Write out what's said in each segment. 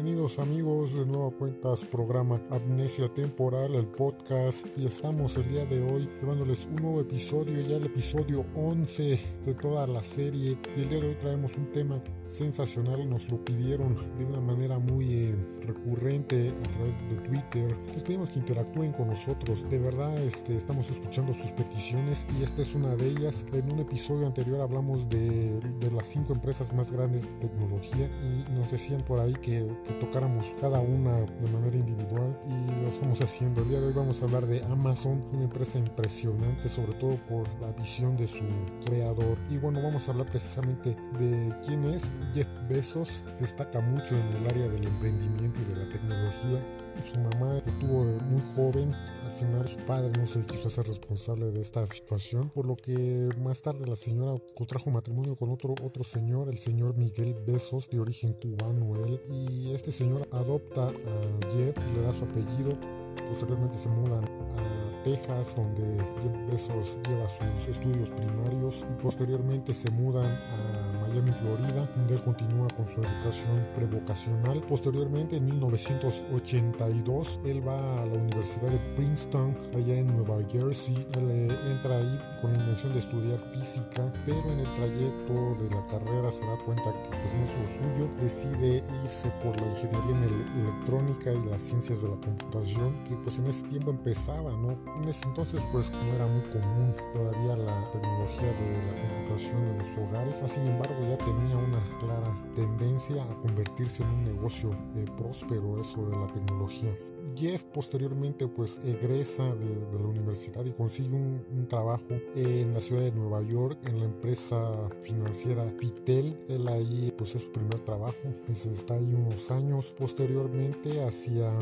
Bienvenidos amigos de nueva cuenta programa Amnesia Temporal, el podcast. Y estamos el día de hoy llevándoles un nuevo episodio, ya el episodio 11 de toda la serie. Y el día de hoy traemos un tema sensacional, nos lo pidieron de una manera muy eh, recurrente a través de Twitter. Les pedimos que interactúen con nosotros. De verdad, este, estamos escuchando sus peticiones y esta es una de ellas. En un episodio anterior hablamos de, de las cinco empresas más grandes de tecnología y nos decían por ahí que, tocáramos cada una de manera individual y lo estamos haciendo. El día de hoy vamos a hablar de Amazon, una empresa impresionante, sobre todo por la visión de su creador. Y bueno, vamos a hablar precisamente de quién es Jeff Bezos destaca mucho en el área del emprendimiento y de la tecnología. Su mamá que tuvo muy joven, al final su padre no se quiso hacer responsable de esta situación, por lo que más tarde la señora contrajo matrimonio con otro, otro señor, el señor Miguel Bezos, de origen cubano él, y este señor adopta a Jeff le da su apellido. Posteriormente se mudan a Texas, donde Jeff lleva sus estudios primarios y posteriormente se mudan a Miami, Florida, donde él continúa con su educación prevocacional. Posteriormente, en 1982, él va a la Universidad de Princeton, allá en Nueva Jersey. Él eh, entra ahí con la intención de estudiar física, pero en el trayecto de la carrera se da cuenta que pues, no es lo suyo. Decide irse por la ingeniería en electrónica y las ciencias de la computación, que pues en ese tiempo empezaba, ¿no? En ese entonces pues no era muy común todavía la tecnología de la computación en los hogares. Sin embargo, ya tenía una clara tendencia a convertirse en un negocio eh, próspero eso de la tecnología. Jeff posteriormente pues egresa de, de la universidad y consigue un, un, trabajo en la ciudad de Nueva York en la empresa financiera Fitel. Él ahí pues es su primer trabajo, está ahí unos años. Posteriormente hacia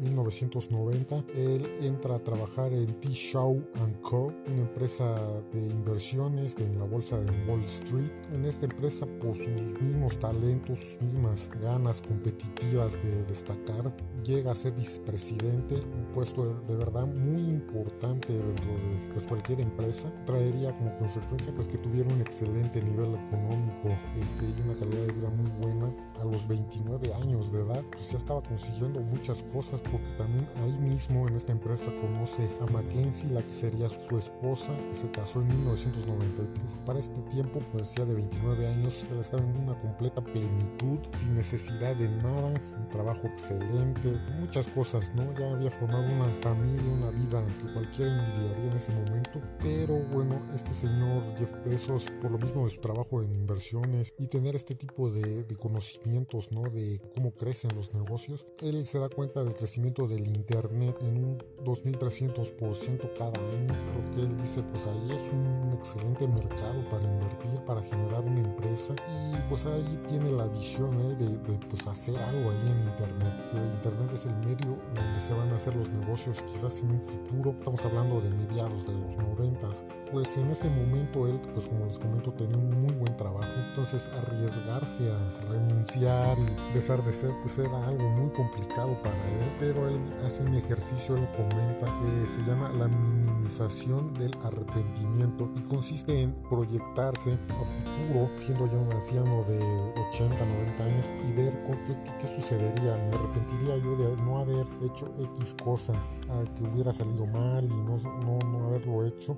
1990, él entra a trabajar en T. Shaw Co., una empresa de inversiones en la bolsa de Wall Street. En esta empresa, por sus mismos talentos, sus mismas ganas competitivas de destacar, llega a ser vicepresidente, un puesto de, verdad muy importante dentro de pues, cualquier empresa. Traería como consecuencia pues, que tuviera un excelente nivel económico este, y una calidad de vida muy buena. A los 29 años de edad, pues ya estaba consiguiendo muchas cosas porque también ahí mismo en esta empresa conoce a Mackenzie, la que sería su esposa, que se casó en 1993. Para este tiempo, pues ya de 29 años, él estaba en una completa plenitud, sin necesidad de nada, un trabajo excelente, muchas cosas, ¿no? Ya había formado una familia, una vida que cualquiera envidiaría en ese momento, pero bueno, este señor Jeff Bezos, por lo mismo de su trabajo en inversiones y tener este tipo de, de conocimientos, ¿no? De cómo crecen los negocios, él se da cuenta del crecimiento del internet en un 2300% cada año creo que él dice pues ahí es un excelente mercado para invertir para generar una empresa. Y pues ahí tiene la visión ¿eh? de, de, pues hacer algo ahí en internet. Internet es el medio donde se van a hacer los negocios quizás en un futuro. Estamos hablando de mediados de los 90 pues en ese momento él pues como les comento tenía un trabajo. Entonces arriesgarse a renunciar y dejar de ser pues era algo muy complicado para él. Pero él hace un ejercicio, él comenta, que se llama la minimización del arrepentimiento y consiste en proyectarse a futuro, siendo ya un anciano de 80, 90 años, y ver con qué, qué, sucedería. Me arrepentiría yo de no haber hecho X cosa, que hubiera salido mal y no, no, no haberlo hecho,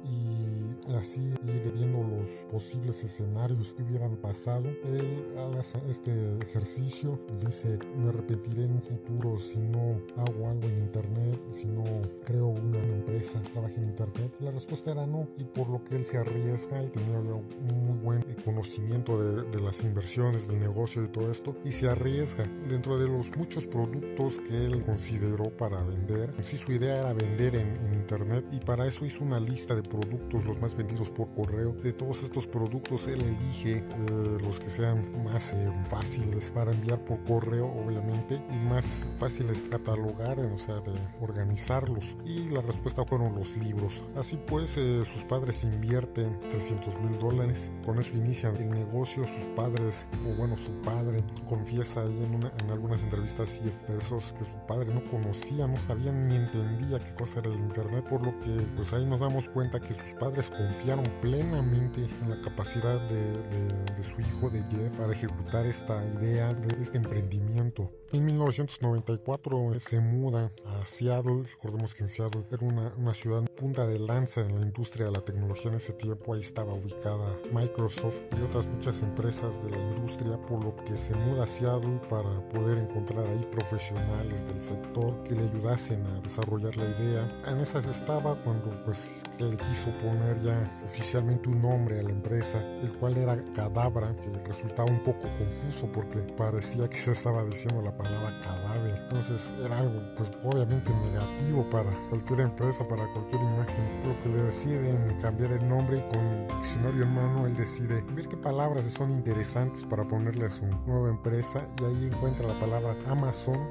así ir viendo los posibles escenarios que hubieran pasado. Él haga este ejercicio, dice, me arrepentiré en un futuro si no hago algo en internet, si no creo una, empresa, trabaje en internet? La respuesta era no, y por lo que él se arriesga, él tenía un muy buen conocimiento de, de las inversiones, del negocio y todo esto, y se arriesga dentro de los muchos productos que él consideró para vender. Sí, su idea era vender en, en internet, y para eso hizo una lista de productos, los más vendidos por correo. De todos estos productos, él elige eh, los que sean más eh, fáciles para enviar por correo, obviamente, y más fáciles catalogar, o sea, de organizarlos. Y la respuesta fueron los libros. Así pues, eh, sus padres invierten 300 mil dólares. Con eso inician el negocio. Sus padres, o bueno, su padre confiesa ahí en, una, en algunas entrevistas y pesos que su padre no conocía, no sabía ni entendía qué cosa era el internet. Por lo que, pues ahí nos damos cuenta que sus padres confiaron plenamente en la capacidad de, su hijo, de Jeff, para ejecutar esta idea de este emprendimiento. En 1994 se muda a Seattle. Recordemos que en Seattle era una, una ciudad punta de lanza en la industria de la tecnología en ese tiempo. Ahí estaba ubicada Microsoft y otras muchas empresas de la industria, por lo que se muda a Seattle para poder encontrar ahí profesionales del sector que le ayudasen a desarrollar la idea. En esas estaba cuando pues le quiso poner ya oficialmente un nombre a la empresa, el cual era Cadabra, que resultaba un poco confuso porque parecía que se estaba diciendo la palabra cadáver. Entonces era algo pues obviamente negativo para cualquier empresa, para cualquier imagen. Lo que le deciden cambiar el nombre y con diccionario en mano él decide ver qué palabras son interesantes para ponerle a su nueva empresa y ahí encuentra la palabra Amazon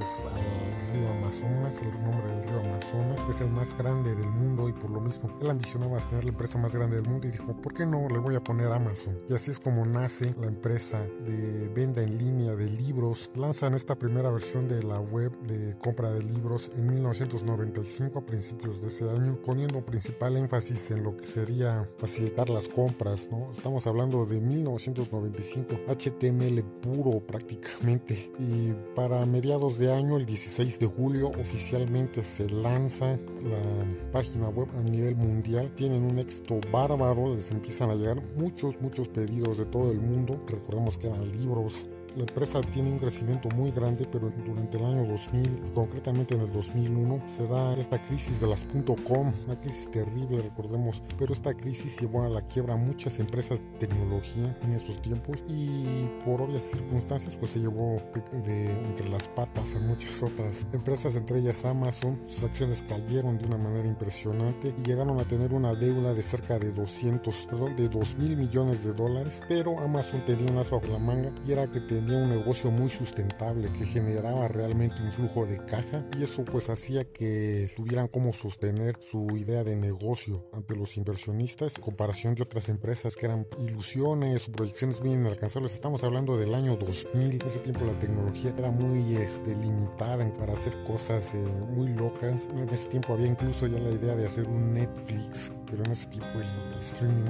es al río Amazonas, el nombre del río Amazonas, es el más grande del mundo y por lo mismo él ambicionaba tener la empresa más grande del mundo y dijo, ¿por qué no le voy a poner Amazon? Y así es como nace la empresa de venta en línea de libros. Lanzan esta primera versión de la web de compra de libros en 1995 a principios de ese año, poniendo principal énfasis en lo que sería facilitar las compras, ¿no? Estamos hablando de 1995, HTML puro prácticamente y para mediados de año, el 16 de julio, oficialmente se lanza la página web a nivel mundial. Tienen un éxito bárbaro, les empiezan a llegar muchos, muchos pedidos de todo el mundo. Recordemos que eran libros, la empresa tiene un crecimiento muy grande, pero durante el año 2000 y concretamente en el 2001 se da esta crisis de las .com, una crisis terrible, recordemos, pero esta crisis llevó a la quiebra muchas empresas de tecnología en esos tiempos y por obvias circunstancias pues se llevó de entre las patas a muchas otras empresas, entre ellas Amazon, sus acciones cayeron de una manera impresionante y llegaron a tener una deuda de cerca de 200, perdón, de 2 mil millones de dólares, pero Amazon tenía un as bajo la manga y era que tenía tenía un negocio muy sustentable que generaba realmente un flujo de caja y eso pues hacía que tuvieran como sostener su idea de negocio ante los inversionistas en comparación de otras empresas que eran ilusiones, proyecciones bien inalcanzables. Estamos hablando del año 2000, en ese tiempo la tecnología era muy este, limitada para hacer cosas eh, muy locas. En ese tiempo había incluso ya la idea de hacer un Netflix pero en ese tiempo el streaming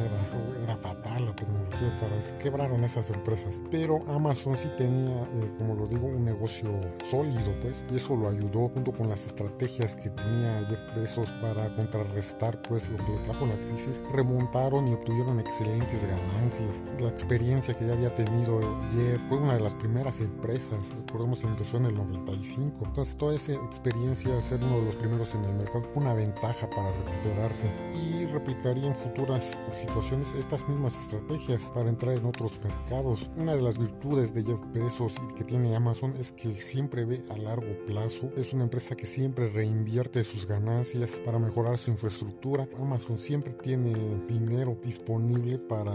era, fatal, la tecnología para quebraron esas empresas. Pero Amazon sí tenía, eh, como lo digo, un negocio sólido, pues, y eso lo ayudó junto con las estrategias que tenía Jeff Bezos para contrarrestar, pues, lo que le trajo la crisis. Remontaron y obtuvieron excelentes ganancias. La experiencia que ya había tenido Jeff fue una de las primeras empresas, recordemos, empezó en el 95. Entonces, toda esa experiencia, ser uno de los primeros en el mercado, fue una ventaja para recuperarse. Y replicaría en futuras situaciones estas mismas estrategias para entrar en otros mercados. Una de las virtudes de Jeff Bezos y que tiene Amazon es que siempre ve a largo plazo. Es una empresa que siempre reinvierte sus ganancias para mejorar su infraestructura. Amazon siempre tiene dinero disponible para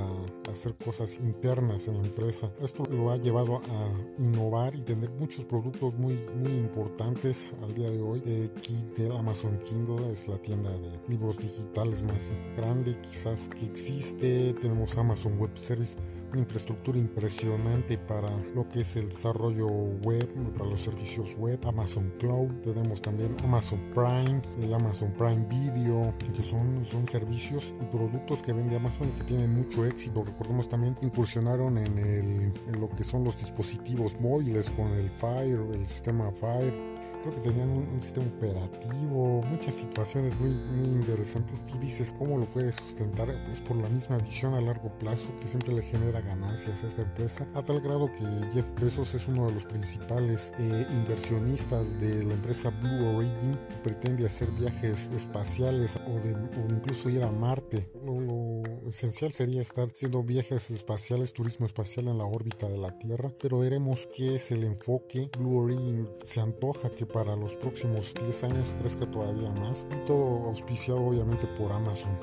hacer cosas internas en la empresa. Esto lo ha llevado a innovar y tener muchos productos muy, muy importantes al día de hoy. Eh, Kindle, Amazon Kindle es la tienda de libros digitales más grande quizás que existe. Tenemos Amazon Web Service, una infraestructura impresionante para lo que es el desarrollo web, para los servicios web, Amazon Cloud. Tenemos también Amazon Prime, el Amazon Prime Video, que son, son servicios y productos que vende Amazon y que tienen mucho éxito. Recordemos también incursionaron en, el, en lo que son los dispositivos móviles con el Fire, el sistema Fire creo que tenían un, sistema operativo, muchas situaciones muy, interesantes. Tú dices, ¿cómo lo puedes sustentar? Pues por la misma visión a largo plazo que siempre le genera ganancias a esta empresa, a tal grado que Jeff Bezos es uno de los principales eh, inversionistas de la empresa Blue Origin, que pretende hacer viajes espaciales o, de, o incluso ir a Marte. Lo esencial sería estar haciendo viajes espaciales, turismo espacial en la órbita de la Tierra, pero veremos qué es el enfoque. Blue Origin se antoja que para los próximos 10 años crezca todavía más y todo auspiciado obviamente por Amazon.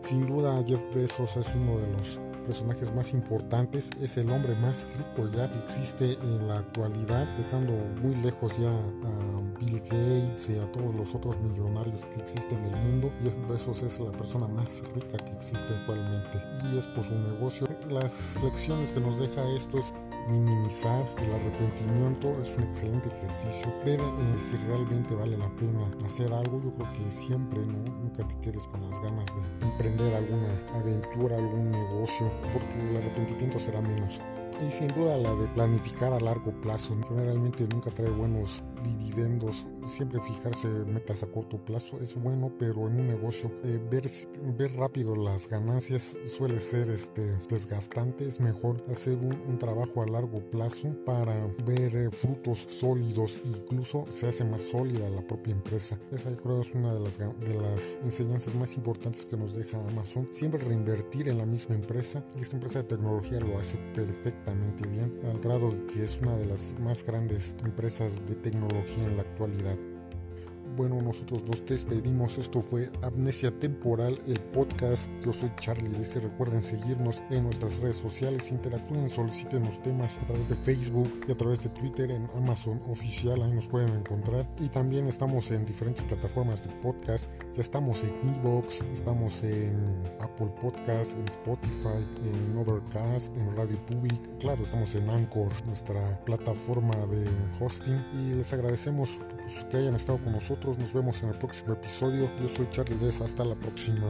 Sin duda Jeff Bezos es uno de los personajes más importantes, es el hombre más rico ya que existe en la actualidad, dejando muy lejos ya a Bill Gates y a todos los otros millonarios que existen en el mundo. Jeff Bezos es la persona más rica que existe actualmente y es por su negocio. Las lecciones que nos deja esto es minimizar el arrepentimiento es un excelente ejercicio. Ver eh, si realmente vale la pena hacer algo. Yo creo que siempre, ¿no? Nunca te quedes con las ganas de emprender alguna aventura, algún negocio, porque el arrepentimiento será menos. y sin duda la de planificar a largo plazo. Generalmente nunca trae buenos dividendos. Siempre fijarse metas a corto plazo es bueno, pero en un negocio eh, ver, ver rápido las ganancias suele ser este, desgastante. Es mejor hacer un, trabajo a largo plazo para ver eh, frutos sólidos. Incluso se hace más sólida la propia empresa. Esa creo es una de las, de las enseñanzas más importantes que nos deja Amazon. Siempre reinvertir en la misma empresa. Y esta empresa de tecnología lo hace perfectamente bien, al grado que es una de las más grandes empresas de tecnología en la actualidad. Bueno, nosotros nos despedimos. Esto fue Amnesia Temporal, el podcast. Yo soy Charlie Dice Recuerden seguirnos en nuestras redes sociales. Interactúen, soliciten los temas a través de Facebook y a través de Twitter en Amazon Oficial. Ahí nos pueden encontrar. Y también estamos en diferentes plataformas de podcast. Ya estamos en Evox, estamos en Apple Podcast, en Spotify, en Overcast, en Radio Public. Claro, estamos en Anchor, nuestra plataforma de hosting. Y les agradecemos pues, que hayan estado con nos vemos en el próximo episodio. Yo soy Charlie Des. Hasta la próxima.